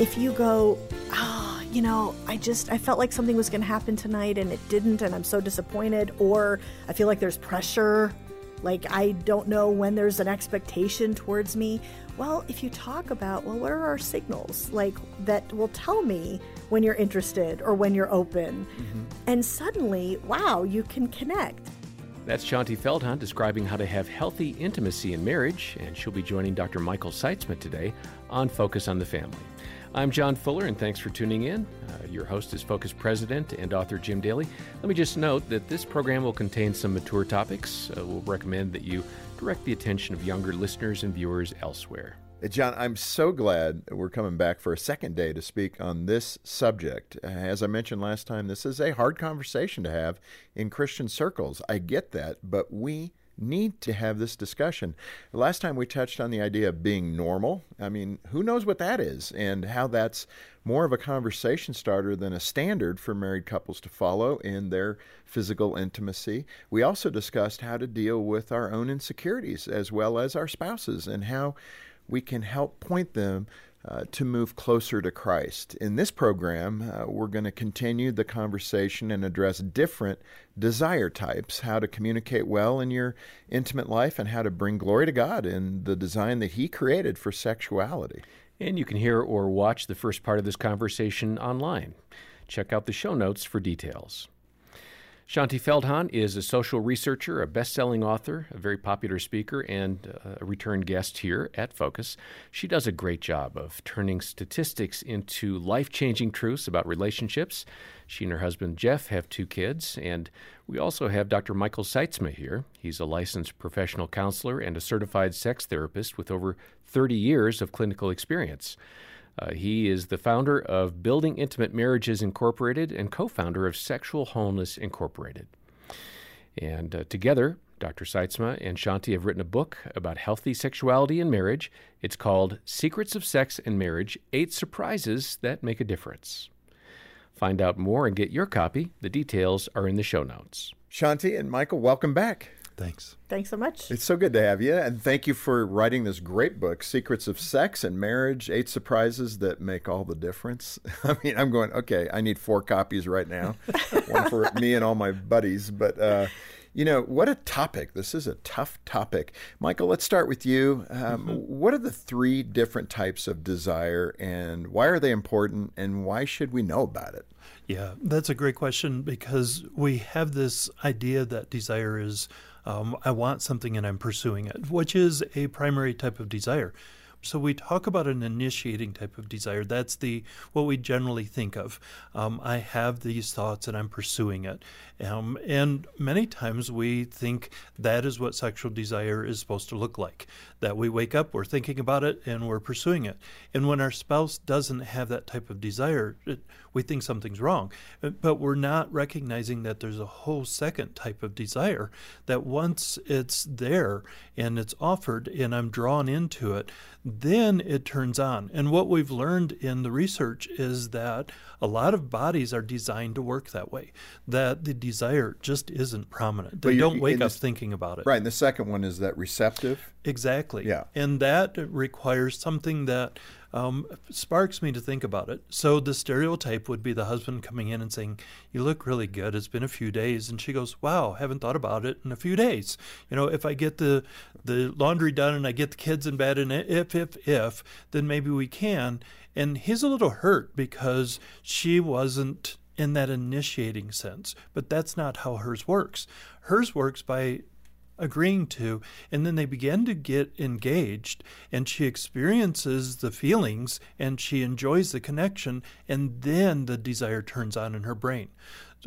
if you go, ah, oh, you know, I just I felt like something was going to happen tonight and it didn't and I'm so disappointed or I feel like there's pressure, like I don't know when there's an expectation towards me. Well, if you talk about, well, what are our signals like that will tell me when you're interested or when you're open? Mm-hmm. And suddenly, wow, you can connect. That's Shaunti Feldhahn describing how to have healthy intimacy in marriage, and she'll be joining Dr. Michael Sytsma today on Focus on the Family. I'm John Fuller, and thanks for tuning in. Uh, your host is Focus President and author Jim Daly. Let me just note that this program will contain some mature topics. Uh, we'll recommend that you direct the attention of younger listeners and viewers elsewhere. John, I'm so glad we're coming back for a second day to speak on this subject. As I mentioned last time, this is a hard conversation to have in Christian circles. I get that, but we need to have this discussion. Last time we touched on the idea of being normal. I mean, who knows what that is and how that's more of a conversation starter than a standard for married couples to follow in their physical intimacy. We also discussed how to deal with our own insecurities as well as our spouses and how we can help point them uh, to move closer to Christ. In this program, uh, we're going to continue the conversation and address different desire types, how to communicate well in your intimate life, and how to bring glory to God in the design that He created for sexuality. And you can hear or watch the first part of this conversation online. Check out the show notes for details. Shaunti Feldhahn is a social researcher, a best selling author, a very popular speaker, and uh, a return guest here at Focus. She does a great job of turning statistics into life changing truths about relationships. She and her husband Jeff have two kids, and we also have Dr. Michael Sytsma here. He's a licensed professional counselor and a certified sex therapist with over 30 years of clinical experience. Uh, he is the founder of Building Intimate Marriages Incorporated and co founder of Sexual Wholeness Incorporated. And uh, together, Dr. Sytsma and Shaunti have written a book about healthy sexuality and marriage. It's called Secrets of Sex and Marriage Eight Surprises That Make a Difference. Find out more and get your copy. The details are in the show notes. Shaunti and Michael, welcome back. Thanks. Thanks so much. It's so good to have you. And thank you for writing this great book, Secrets of Sex and Marriage Eight Surprises That Make All the Difference. I mean, I'm going, okay, I need four copies right now, one for me and all my buddies. But, uh, you know, what a topic. This is a tough topic. Michael, let's start with you. Um, mm-hmm. What are the three different types of desire and why are they important and why should we know about it? Yeah, that's a great question because we have this idea that desire is um, I want something and I'm pursuing it, which is a primary type of desire. So we talk about an initiating type of desire. That's the what we generally think of. Um, I have these thoughts and I'm pursuing it. Um, and many times we think that is what sexual desire is supposed to look like. That we wake up, we're thinking about it, and we're pursuing it. And when our spouse doesn't have that type of desire, it, we think something's wrong. Uh, but we're not recognizing that there's a whole second type of desire that once it's there and it's offered and I'm drawn into it, then it turns on. And what we've learned in the research is that a lot of bodies are designed to work that way, that the desire just isn't prominent. They don't wake up thinking about it. Right. And the second one is that receptive. Exactly. Yeah. And that requires something that um, sparks me to think about it. So the stereotype would be the husband coming in and saying, "You look really good. It's been a few days," and she goes, "Wow, haven't thought about it in a few days." You know, if I get the the laundry done and I get the kids in bed, and if if if, then maybe we can. And he's a little hurt because she wasn't in that initiating sense, but that's not how hers works. Hers works by agreeing to. And then they begin to get engaged, and she experiences the feelings and she enjoys the connection, and then the desire turns on in her brain.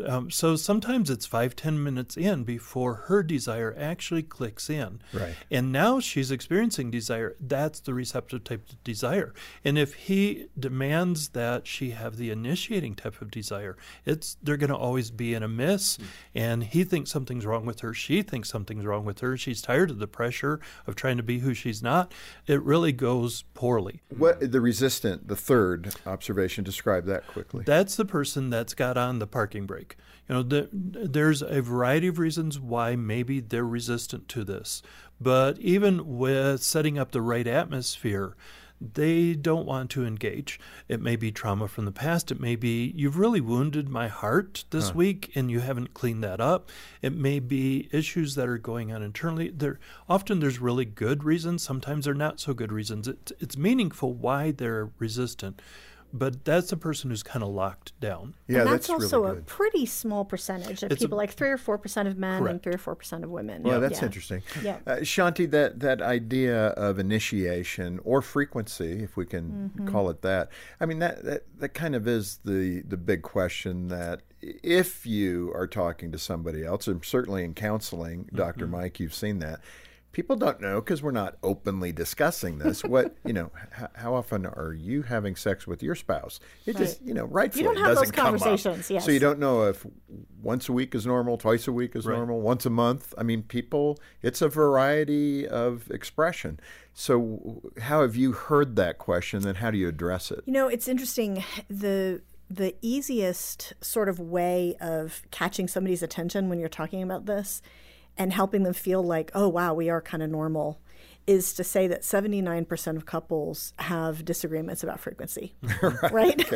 Um, so sometimes it's five, ten minutes in before her desire actually clicks in. Right. And now she's experiencing desire. That's the receptive type of desire. And if he demands that she have the initiating type of desire, it's they're going to always be in a miss. Mm. And he thinks something's wrong with her. She thinks something's wrong with her. She's tired of the pressure of trying to be who she's not. It really goes poorly. What the resistant, the third observation, describe that quickly. That's the person that's got on the parking brake. You know, the, there's a variety of reasons why maybe they're resistant to this. But even with setting up the right atmosphere, they don't want to engage. It may be trauma from the past. It may be you've really wounded my heart this week and you haven't cleaned that up. It may be issues that are going on internally. There often there's really good reasons. Sometimes they're not so good reasons. It, it's meaningful why they're resistant but that's a person who's kind of locked down. Yeah, and that's, that's also really a pretty small percentage of It's a- people, like three or four percent of men and three or four percent of women. Yeah, that's Yeah. interesting. Yeah. Uh, Shaunti, that, that idea of initiation or frequency, if we can Mm-hmm. call it that, I mean, that, that, that kind of is the, the big question that if you are talking to somebody else, and certainly in counseling, Dr. Mm-hmm. Mike, you've seen that. People don't know because we're not openly discussing this. What you know? H- how often are you having sex with your spouse? It just you know, rightfully don't have those doesn't come up. conversations, yes. So you don't know if once a week is normal, twice a week is Right. normal, once a month. I mean, people, it's a variety of expression. So, how have you heard that question, and how do you address it? You know, it's interesting. The the easiest sort of way of catching somebody's attention when you're talking about this and helping them feel like, oh wow, we are kind of normal, is to say that 79% of couples have disagreements about frequency. right?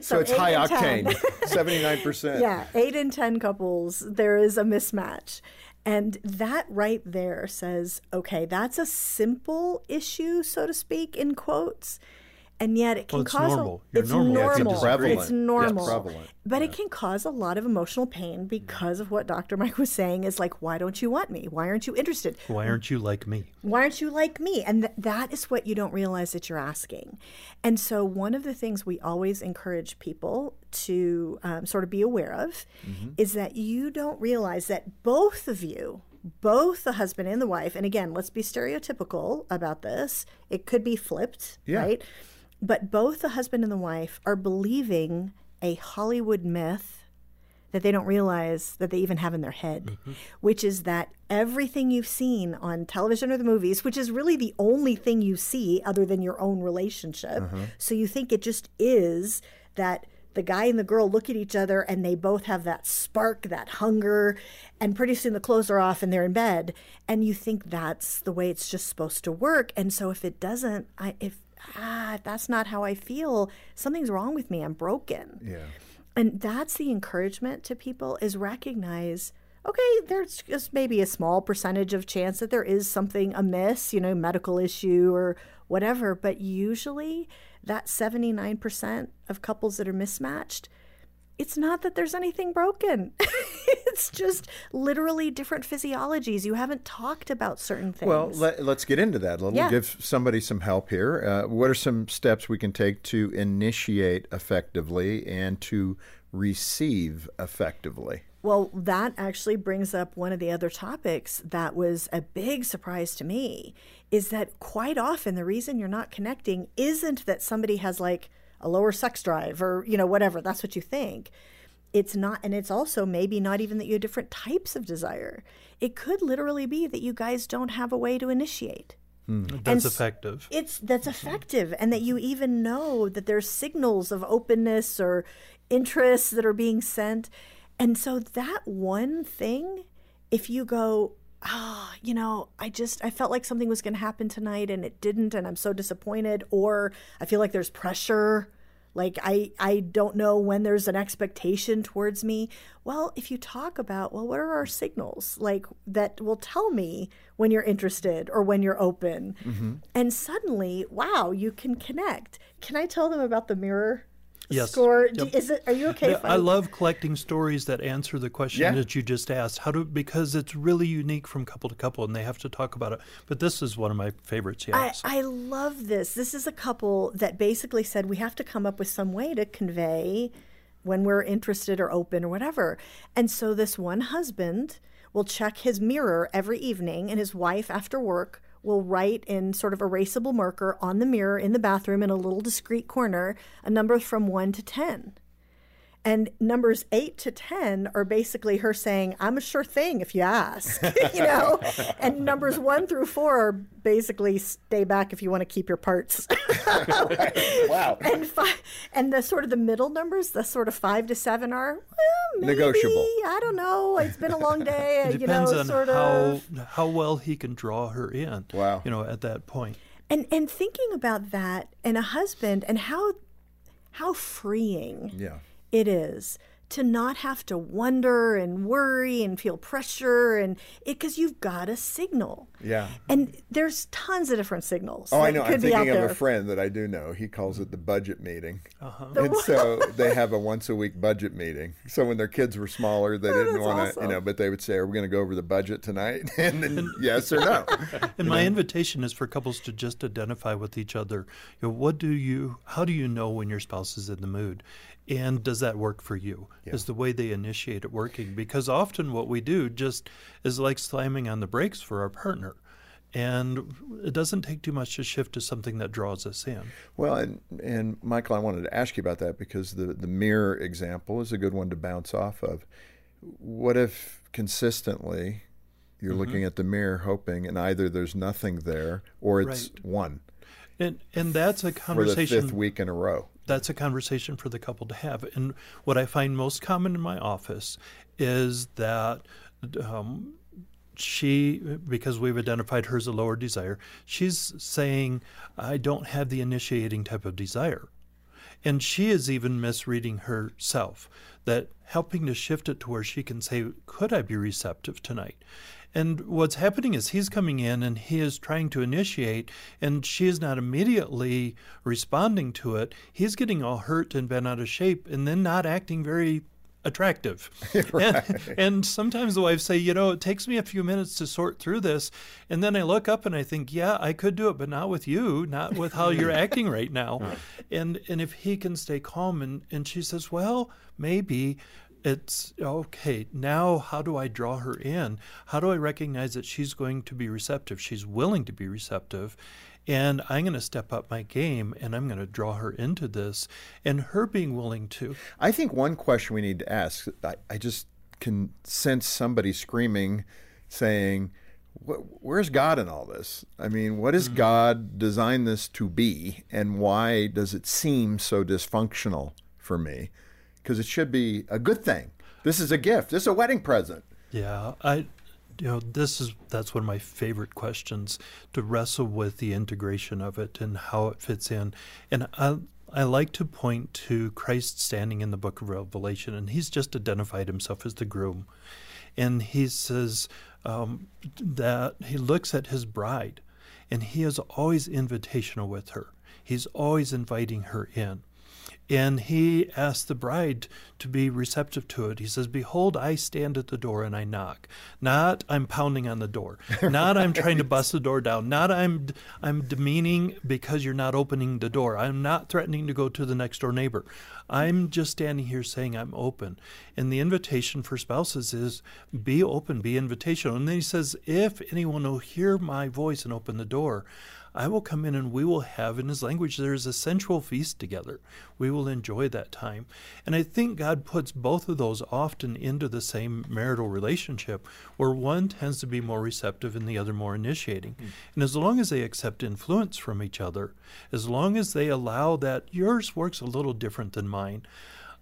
So, it's high octane, seventy nine percent. Yeah, eight in 10 couples, there is a mismatch. And that right there says, okay, that's a simple issue, so to speak, in quotes. And yet it can Well, it's cause normal. a it's normal. Yeah, it's normal. prevalent. It's Yeah, normal. prevalent. But it can cause a lot of emotional pain because of what Dr. Mike was saying is like, why don't you want me? Why aren't you interested? Why aren't you like me? why aren't you like me? And th- that is what you don't realize that you're asking. And so, one of the things we always encourage people to um, sort of be aware of is that you don't realize that both of you, both the husband and the wife, and again, let's be stereotypical about this, it could be flipped, Yeah. right? But both the husband and the wife are believing a Hollywood myth that they don't realize that they even have in their head, mm-hmm. which is that everything you've seen on television or the movies, which is really the only thing you see other than your own relationship. Mm-hmm. So you think it just is that the guy and the girl look at each other and they both have that spark, that hunger, and pretty soon the clothes are off and they're in bed. And you think that's the way it's just supposed to work. And so if it doesn't, I, if ah, that's not how I feel, something's wrong with me. I'm broken. Yeah. And that's the encouragement to people is recognize, okay, there's just maybe a small percentage of chance that there is something amiss, you know, medical issue or whatever, but usually that 79% of couples that are mismatched, it's not that there's anything broken. it's just literally different physiologies. You haven't talked about certain things. Well, let, us get into that a little. Yeah. Give somebody some help here. Uh, what are some steps we can take to initiate effectively and to receive effectively? Well, that actually brings up one of the other topics that was a big surprise to me is that quite often the reason you're not connecting isn't that somebody has like a lower sex drive or, you know, whatever. That's what you think. It's not, and it's also maybe not even that you have different types of desire. It could literally be that you guys don't have a way to initiate. That's s- effective. It's that's effective, and that you even know that there's signals of openness or interests that are being sent. And so that one thing, if you go, ah, you know, I just I felt like something was going to happen tonight and it didn't, and I'm so disappointed, or I feel like there's pressure. Like I, I don't know when there's an expectation towards me. Well, if you talk about, well, what are our signals like that will tell me when you're interested or when you're open, mm-hmm. and suddenly, wow, you can connect. Can I tell them about the mirror Yes. score? Yep. Is it? Are you okay? Yeah, I love collecting stories that answer the question Yeah. that you just asked. How do because it's really unique from couple to couple, and they have to talk about it. But this is one of my favorites. I, Yes. I love this. This is a couple that basically said we have to come up with some way to convey when we're interested or open or whatever. And so this one husband will check his mirror every evening, and his wife after work will write in sort of erasable marker on the mirror in the bathroom in a little discreet corner a number from one to 10. And numbers eight to 10 are basically her saying, I'm a sure thing if you ask, you know? and numbers one through four are basically stay back if you want to keep your parts. Wow. and five, and the sort of the middle numbers, the sort of five to seven are, well, maybe, Negotiable. I don't know. It's been a long day, it you know, depends on sort how of. how well he can draw her in. Wow. You know, at that point. And and thinking about that and a husband and how how freeing Yeah. It is to not have to wonder and worry and feel pressure and it because you've got a signal. Yeah. And there's tons of different signals. Oh, I know. Could I'm be thinking of a friend that I do know. He calls it the budget meeting. Uh-huh. And so they have a once a week budget meeting. So when their kids were smaller, they didn't want to, awesome. you know, but they would say, Are we going to go over the budget tonight? And then yes or no. And my invitation is for couples to just identify with each other. You know, what do you? How do you know when your spouse is in the mood? And does that work for you? Is the way they initiate it working? Because often what we do just is like slamming on the brakes for our partner. And it doesn't take too much to shift to something that draws us in. Well, and, and Michael, I wanted to ask you about that because the, the mirror example is a good one to bounce off of. What if consistently you're Mm-hmm. looking at the mirror hoping and either there's nothing there or it's Right. one And and that's a conversation. for the fifth week in a row? that's a conversation for the couple to have. And what I find most common in my office is that um, she, because we've identified her as a lower desire, she's saying, I don't have the initiating type of desire. And she is even misreading herself, that helping to shift it to where she can say, Could I be receptive tonight? And what's happening is he's coming in and he is trying to initiate, and she is not immediately responding to it. He's getting all hurt and bent out of shape, and then not acting very attractive. and, and sometimes the wives say, you know, it takes me a few minutes to sort through this. And then I look up and I think, yeah, I could do it, but not with you, not with how you're acting right now. And and if he can stay calm and, and she says, Well, maybe it's okay. Now, how do I draw her in? How do I recognize that she's going to be receptive? She's willing to be receptive. And I'm going to step up my game and I'm going to draw her into this. And her being willing to. I think one question we need to ask, I, I just can sense somebody screaming, saying, Where's God in all this? I mean, what does mm-hmm. God design this to be, and why does it seem so dysfunctional for me? Because it should be a good thing. This is a gift. This is a wedding present. Yeah, I, you know, this is that's one of my favorite questions to wrestle with the integration of it and how it fits in. And I, I like to point to Christ standing in the book of Revelation, and he's just identified himself as the groom, and he says um, that he looks at his bride, and he is always invitational with her. He's always inviting her in. And he asked the bride to be receptive to it. He says, Behold, I stand at the door and I knock. Not I'm pounding on the door. Not I'm trying to bust the door down. Not I'm I'm demeaning because you're not opening the door. I'm not threatening to go to the next door neighbor. I'm just standing here saying I'm open. And the invitation for spouses is be open, be invitational. And then he says, If anyone will hear my voice and open the door, I will come in and we will have, in his language, there is a sensual feast together. We will enjoy that time. And I think God puts both of those often into the same marital relationship, where one tends to be more receptive and the other more initiating. Hmm. And as long as they accept influence from each other, as long as they allow that yours works a little different than mine,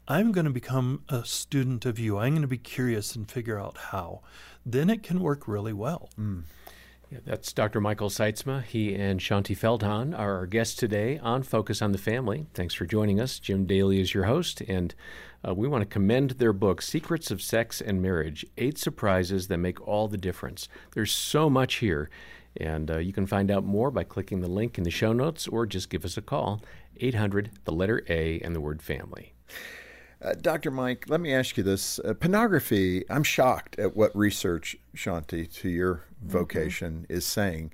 I'm going to become a student of you. I'm going to be curious and figure out how. Then it can work really well. Hmm. Yeah, that's Dr. Michael Sytsma. He and Shaunti Feldhahn are our guests today on Focus on the Family. Thanks for joining us. Jim Daly is your host, and uh, we want to commend their book, Secrets of Sex and Marriage Eight Surprises That Make All the Difference. There's so much here, and uh, you can find out more by clicking the link in the show notes or just give us a call 800, the letter A, and the word family. Uh, Dr. Mike, let me ask you this. Uh, pornography, I'm shocked at what research, Shaunti, to your Mm-hmm. vocation is saying.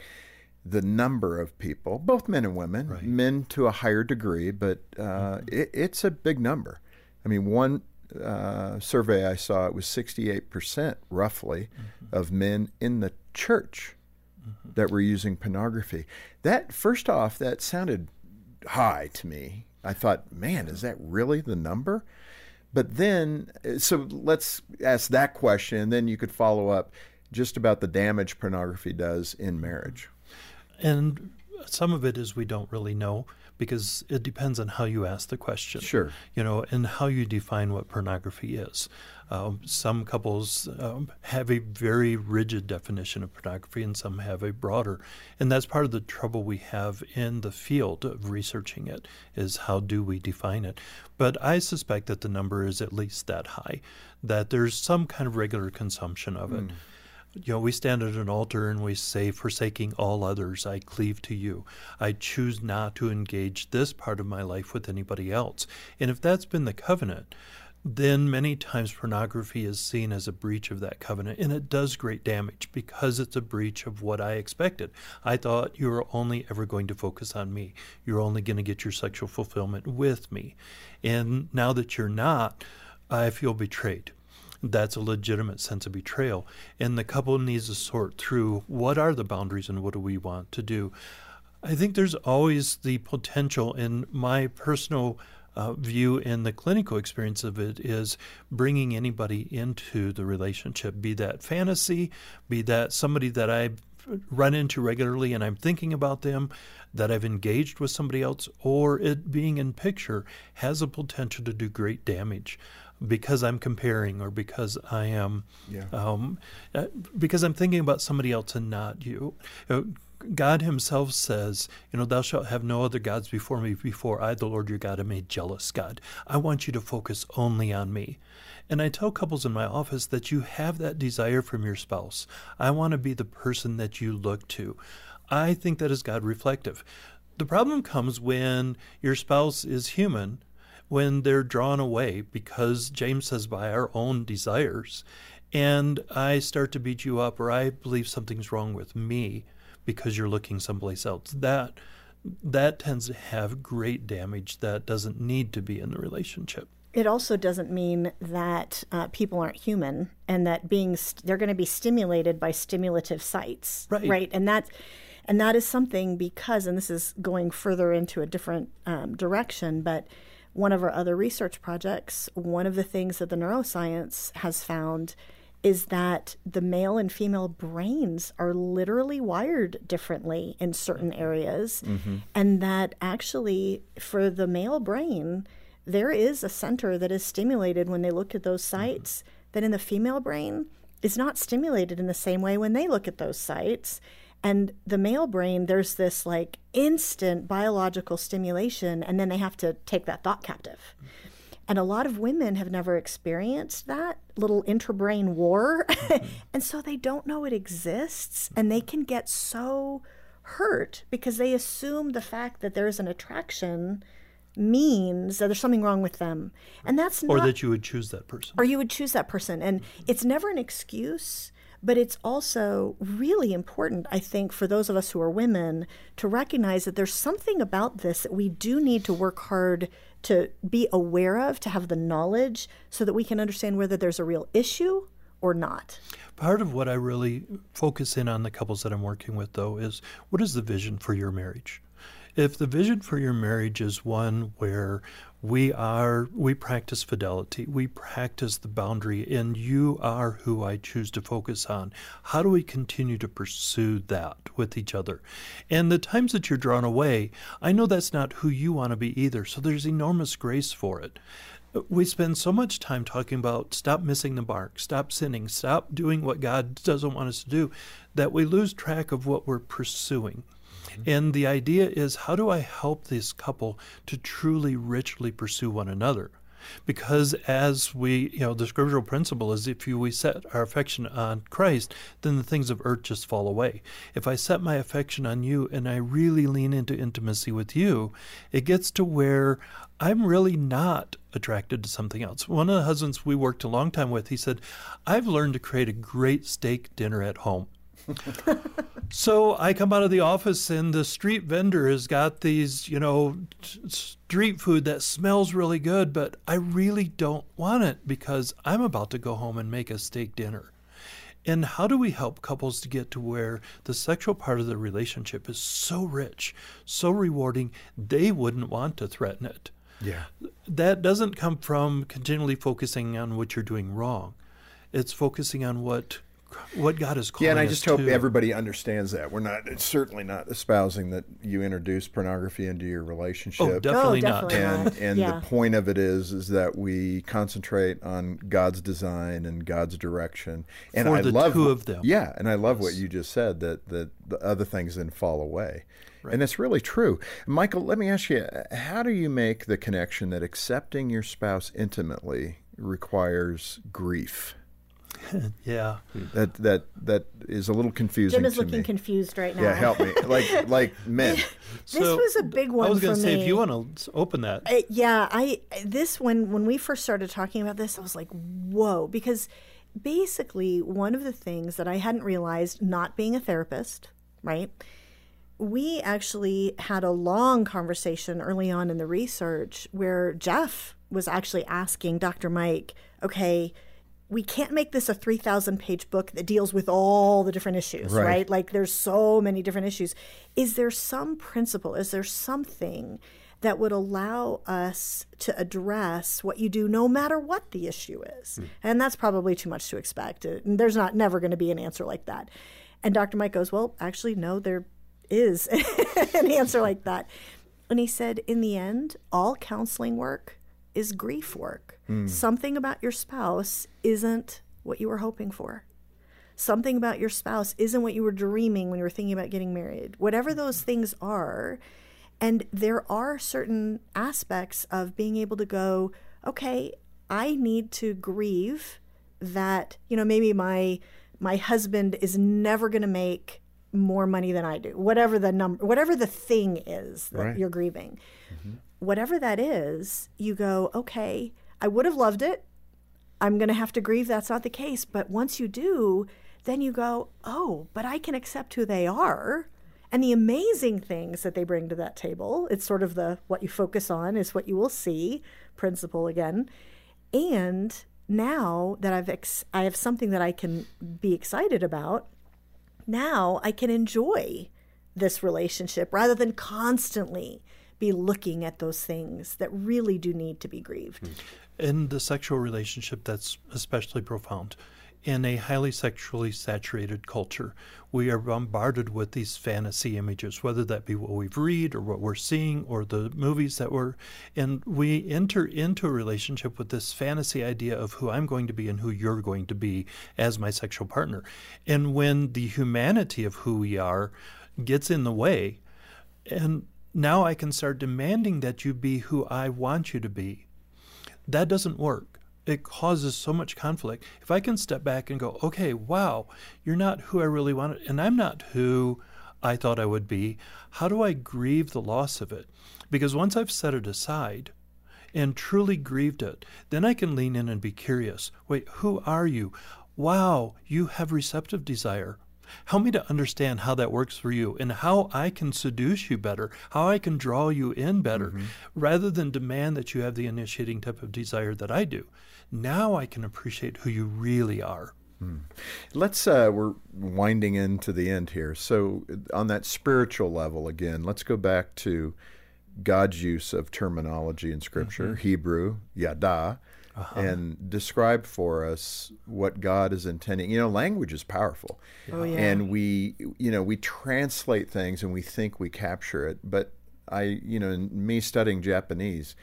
The number of people, both men and women, men to a higher degree, but uh, mm-hmm. it, it's a big number. I mean, one uh, survey I saw, it was 68% roughly mm-hmm. of men in the church that were using pornography. That, first off, that sounded high to me. I thought, man, is that really the number? But then, uh, so let's ask that question, and then you could follow up just about the damage pornography does in marriage. And some of it is we don't really know, because it depends on how you ask the question. Sure. You know, and how you define what pornography is. Um, some couples um, have a very rigid definition of pornography, and some have a broader. And that's part of the trouble we have in the field of researching it is how do we define it. But I suspect that the number is at least that high, that there's some kind of regular consumption of it. Mm. You know, we stand at an altar and we say, Forsaking all others, I cleave to you. I choose not to engage this part of my life with anybody else. And if that's been the covenant, then many times pornography is seen as a breach of that covenant, and it does great damage because it's a breach of what I expected. I thought you were only ever going to focus on me, you're only going to get your sexual fulfillment with me. And now that you're not, I feel betrayed. That's a legitimate sense of betrayal. And the couple needs to sort through what are the boundaries and what do we want to do. I think there's always the potential in my personal uh, view in the clinical experience of it is bringing anybody into the relationship, be that fantasy, be that somebody that I run into regularly and I'm thinking about them, that I've engaged with somebody else, or it being in picture has a potential to do great damage because I'm comparing or because I am, Yeah. um, uh, because I'm thinking about somebody else and not you. You God Himself says, you know, thou shalt have no other gods before me, before I, the Lord your God, am a jealous God. I want you to focus only on me. And I tell couples in my office that you have that desire from your spouse. I want to be the person that you look to. I think that is God reflective. The problem comes when your spouse is human, when they're drawn away, because James says, by our own desires, and I start to beat you up, or I believe something's wrong with me because you're looking someplace else. That that tends to have great damage that doesn't need to be in the relationship. It also doesn't mean that uh, people aren't human and that being st- they're going to be stimulated by stimulative sites, Right. Right, and that and that is something because, and this is going further into a different um, direction, but one of our other research projects, one of the things that the neuroscience has found is that the male and female brains are literally wired differently in certain mm-hmm. areas, mm-hmm. and that actually for the male brain, there is a center that is stimulated when they look at those mm-hmm. sites that in the female brain is not stimulated in the same way when they look at those sites. And the male brain, there's this like instant biological stimulation, and then they have to take that thought captive. And a lot of women have never experienced that little intrabrain war. and so they don't know it exists. And they can get so hurt because they assume the fact that there's an attraction means that there's something wrong with them. And that's not, Or that you would choose that person. or you would choose that person. And it's never an excuse, but it's also really important, I think, for those of us who are women to recognize that there's something about this that we do need to work hard to be aware of, to have the knowledge so that we can understand whether there's a real issue or not. Part of what I really focus in on the couples that I'm working with, though, is what is the vision for your marriage? If the vision for your marriage is one where we are, we practice fidelity, we practice the boundary, and you are who I choose to focus on, how do we continue to pursue that with each other? And the times that you're drawn away, I know that's not who you want to be either, so there's enormous grace for it we spend so much time talking about stop missing the mark, stop sinning, stop doing what God doesn't want us to do, that we lose track of what we're pursuing. And the idea is how do I help this couple to truly richly pursue one another? Because as we, you know, the scriptural principle is if you, we set our affection on Christ, then the things of earth just fall away. If I set my affection on you and I really lean into intimacy with you, it gets to where I'm really not attracted to something else. One of the husbands we worked a long time with, he said, I've learned to create a great steak dinner at home. so I come out of the office and the street vendor has got these, you know, t- street food that smells really good, but I really don't want it because I'm about to go home and make a steak dinner. And how do we help couples to get to where the sexual part of the relationship is so rich, so rewarding, they wouldn't want to threaten it? Yeah. That doesn't come from continually focusing on what you're doing wrong. It's focusing on what what God is calling. Yeah, and I just hope to. everybody understands that. We're not it's certainly not espousing that you introduce pornography into your relationship. Oh, definitely, Oh, not. definitely. and and Yeah. the point of it is is that we concentrate on God's design and God's direction. And For I the love two of them. Yeah, and I love what you just said that that the other things then fall away. And it's really true. Michael, let me ask you, how do you make the connection that accepting your spouse intimately requires grief? Yeah. That that that is a little confusing Jim is to looking me. confused right now. yeah, help me. Like like men. This was a big one I was for gonna say, me. if you want to open that, Uh, yeah, I this when when we first started talking about this, I was like, whoa, because basically one of the things that I hadn't realized, not being a therapist, right? We actually had a long conversation early on in the research where Jeff was actually asking Dr. Mike, okay, we can't make this a 3,000 page book that deals with all the different issues, Right. right? Like there's so many different issues. Is there some principle? Is there something that would allow us to address what you do no matter what the issue is? And that's probably too much to expect. Uh, There's not never going to be an answer like that. And Dr. Mike goes, Well, actually, no, there is an answer like that. And he said, In the end, all counseling work is grief work. Hmm. Something about your spouse isn't what you were hoping for something about your spouse isn't what you were dreaming when you were thinking about getting married. Whatever hmm. those things are, and there are certain aspects of being able to go, okay, I need to grieve that, you know, maybe my my husband is never going to make more money than I do. Whatever the number whatever the thing is that Right. you're grieving. Mm-hmm. Whatever that is, you go, okay, I would have loved it. I'm going to have to grieve that's not the case. But once you do, then you go, oh, but I can accept who they are and the amazing things that they bring to that table. It's sort of the what you focus on is what you will see principle again. And now that I've ex- I have something that I can be excited about, now I can enjoy this relationship rather than constantly be looking at those things that really do need to be grieved. in the sexual relationship, that's especially profound. In a highly sexually saturated culture, we are bombarded with these fantasy images, whether that be what we've read or what we're seeing or the movies that we're, and we enter into a relationship with this fantasy idea of who I'm going to be and who you're going to be as my sexual partner. And when the humanity of who we are gets in the way, and now I can start demanding that you be who I want you to be that doesn't work. It causes so much conflict. If I can step back and go, okay, wow, you're not who I really wanted, and I'm not who I thought I would be, how do I grieve the loss of it? Because once I've set it aside and truly grieved it, then I can lean in and be curious. Wait, who are you? Wow, you have receptive desire. Help me to understand how that works for you and how I can seduce you better, how I can draw you in better, mm-hmm. rather than demand that you have the initiating type of desire that I do. Now I can appreciate who you really are. Hmm. Let's uh, we're winding into the end here. So on that spiritual level again, let's go back to God's use of terminology in Scripture, mm-hmm. Hebrew, yada, Uh-huh. and describe for us what God is intending. You know, language is powerful, Oh, yeah. and we you know we translate things and we think we capture it, but I you know, in me studying Japanese,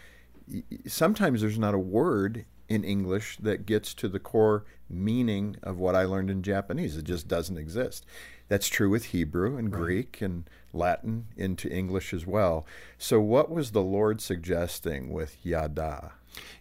y- y- sometimes there's not a word in English that gets to the core meaning of what I learned in Japanese. It just doesn't exist. That's true with Hebrew and Greek and Latin into English as well. So, what was the Lord suggesting with yada?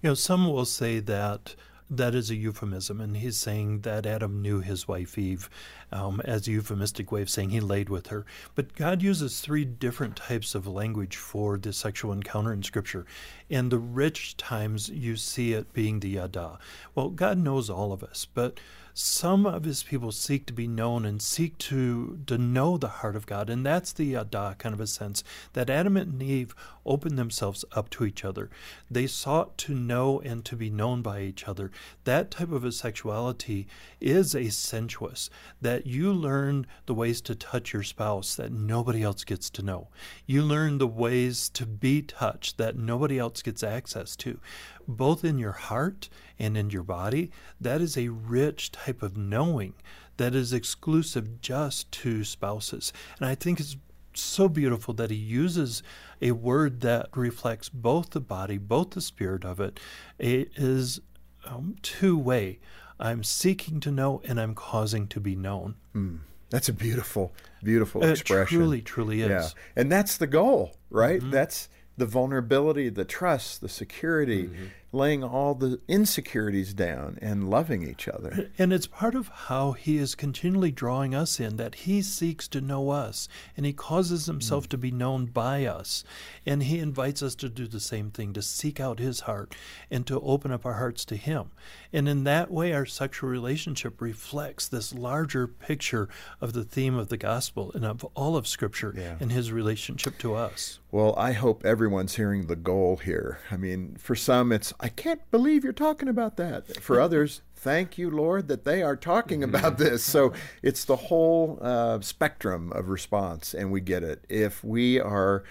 You know, some will say that that is a euphemism, and he's saying that Adam knew his wife Eve um, as a euphemistic way of saying he laid with her. But God uses three different types of language for the sexual encounter in Scripture. And the rich times, you see it being the yada. Well, God knows all of us, but some of his people seek to be known and seek to to know the heart of God, and that's the uh, yada kind of a sense that Adam and Eve opened themselves up to each other. They sought to know and to be known by each other. That type of a sexuality is a sensuous that you learn the ways to touch your spouse that nobody else gets to know. You learn the ways to be touched that nobody else gets access to, both in your heart and in your body. That is a rich type of knowing that is exclusive just to spouses. And I think it's so beautiful that he uses a word that reflects both the body, both the spirit of it. It is um, two way. I'm seeking to know and I'm causing to be known. Mm. That's a beautiful, beautiful it expression. It truly, truly is. Yeah. And that's the goal, right? Mm-hmm. That's the vulnerability, the trust, the security, mm-hmm. Laying all the insecurities down and loving each other. And it's part of how he is continually drawing us in that he seeks to know us and he causes himself mm. to be known by us. And he invites us to do the same thing, to seek out his heart and to open up our hearts to him. And in that way, our sexual relationship reflects this larger picture of the theme of the gospel and of all of Scripture yeah. and his relationship to us. Well, I hope everyone's hearing the goal here. I mean, for some, it's, I can't believe you're talking about that. For others, thank you, Lord, that they are talking mm-hmm. about this. So it's the whole uh, spectrum of response, and we get it. If we are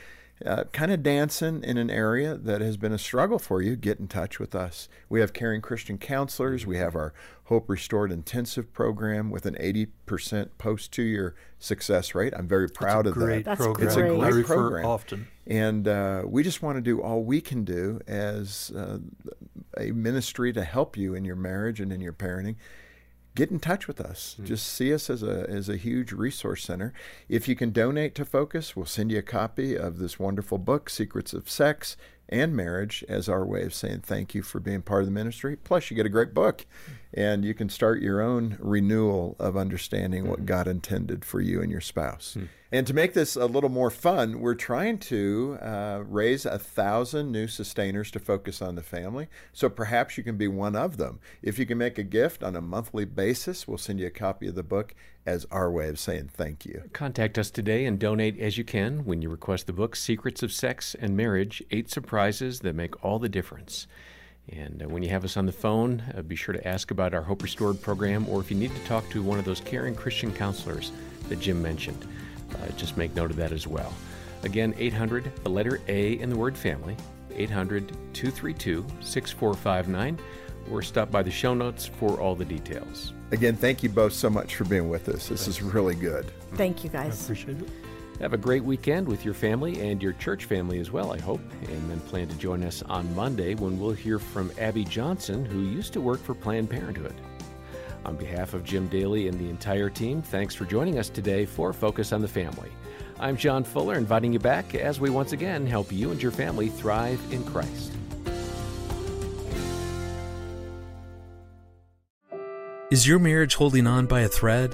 uh, kind of dancing in an area that has been a struggle for you, get in touch with us. We have caring Christian counselors. We have our Hope Restored intensive program with an 80% post two year success rate. I'm very proud of great that. Program. It's a great program. Often. And uh, we just want to do all we can do as uh, a ministry to help you in your marriage and in your parenting get in touch with us. Mm. Just see us as a as a huge resource center. If you can donate to Focus, we'll send you a copy of this wonderful book, Secrets of Sex and Marriage, as our way of saying thank you for being part of the ministry. Plus, you get a great book, and you can start your own renewal of understanding mm. what. God intended for you and your spouse. Mm. And to make this a little more fun, we're trying to uh, raise a thousand new sustainers to focus on the family. So perhaps you can be one of them. If you can make a gift on a monthly basis, we'll send you a copy of the book as our way of saying thank you. Contact us today and donate as you can when you request the book Secrets of Sex and Marriage Eight Surprises That Make All the Difference. And uh, when you have us on the phone, uh, be sure to ask about our Hope Restored program or if you need to talk to one of those caring Christian counselors that Jim mentioned uh, just make note of that as well. Again, 800, the letter A in the word family, 800 232 6459, or stop by the show notes for all the details. Again, thank you both so much for being with us. This Thanks. is really good. Thank you, guys. I appreciate it. Have a great weekend with your family and your church family as well, I hope. And then plan to join us on Monday when we'll hear from Abby Johnson, who used to work for Planned Parenthood. On behalf of Jim Daly and the entire team, thanks for joining us today for Focus on the Family. I'm John Fuller, inviting you back as we once again help you and your family thrive in Christ. Is your marriage holding on by a thread?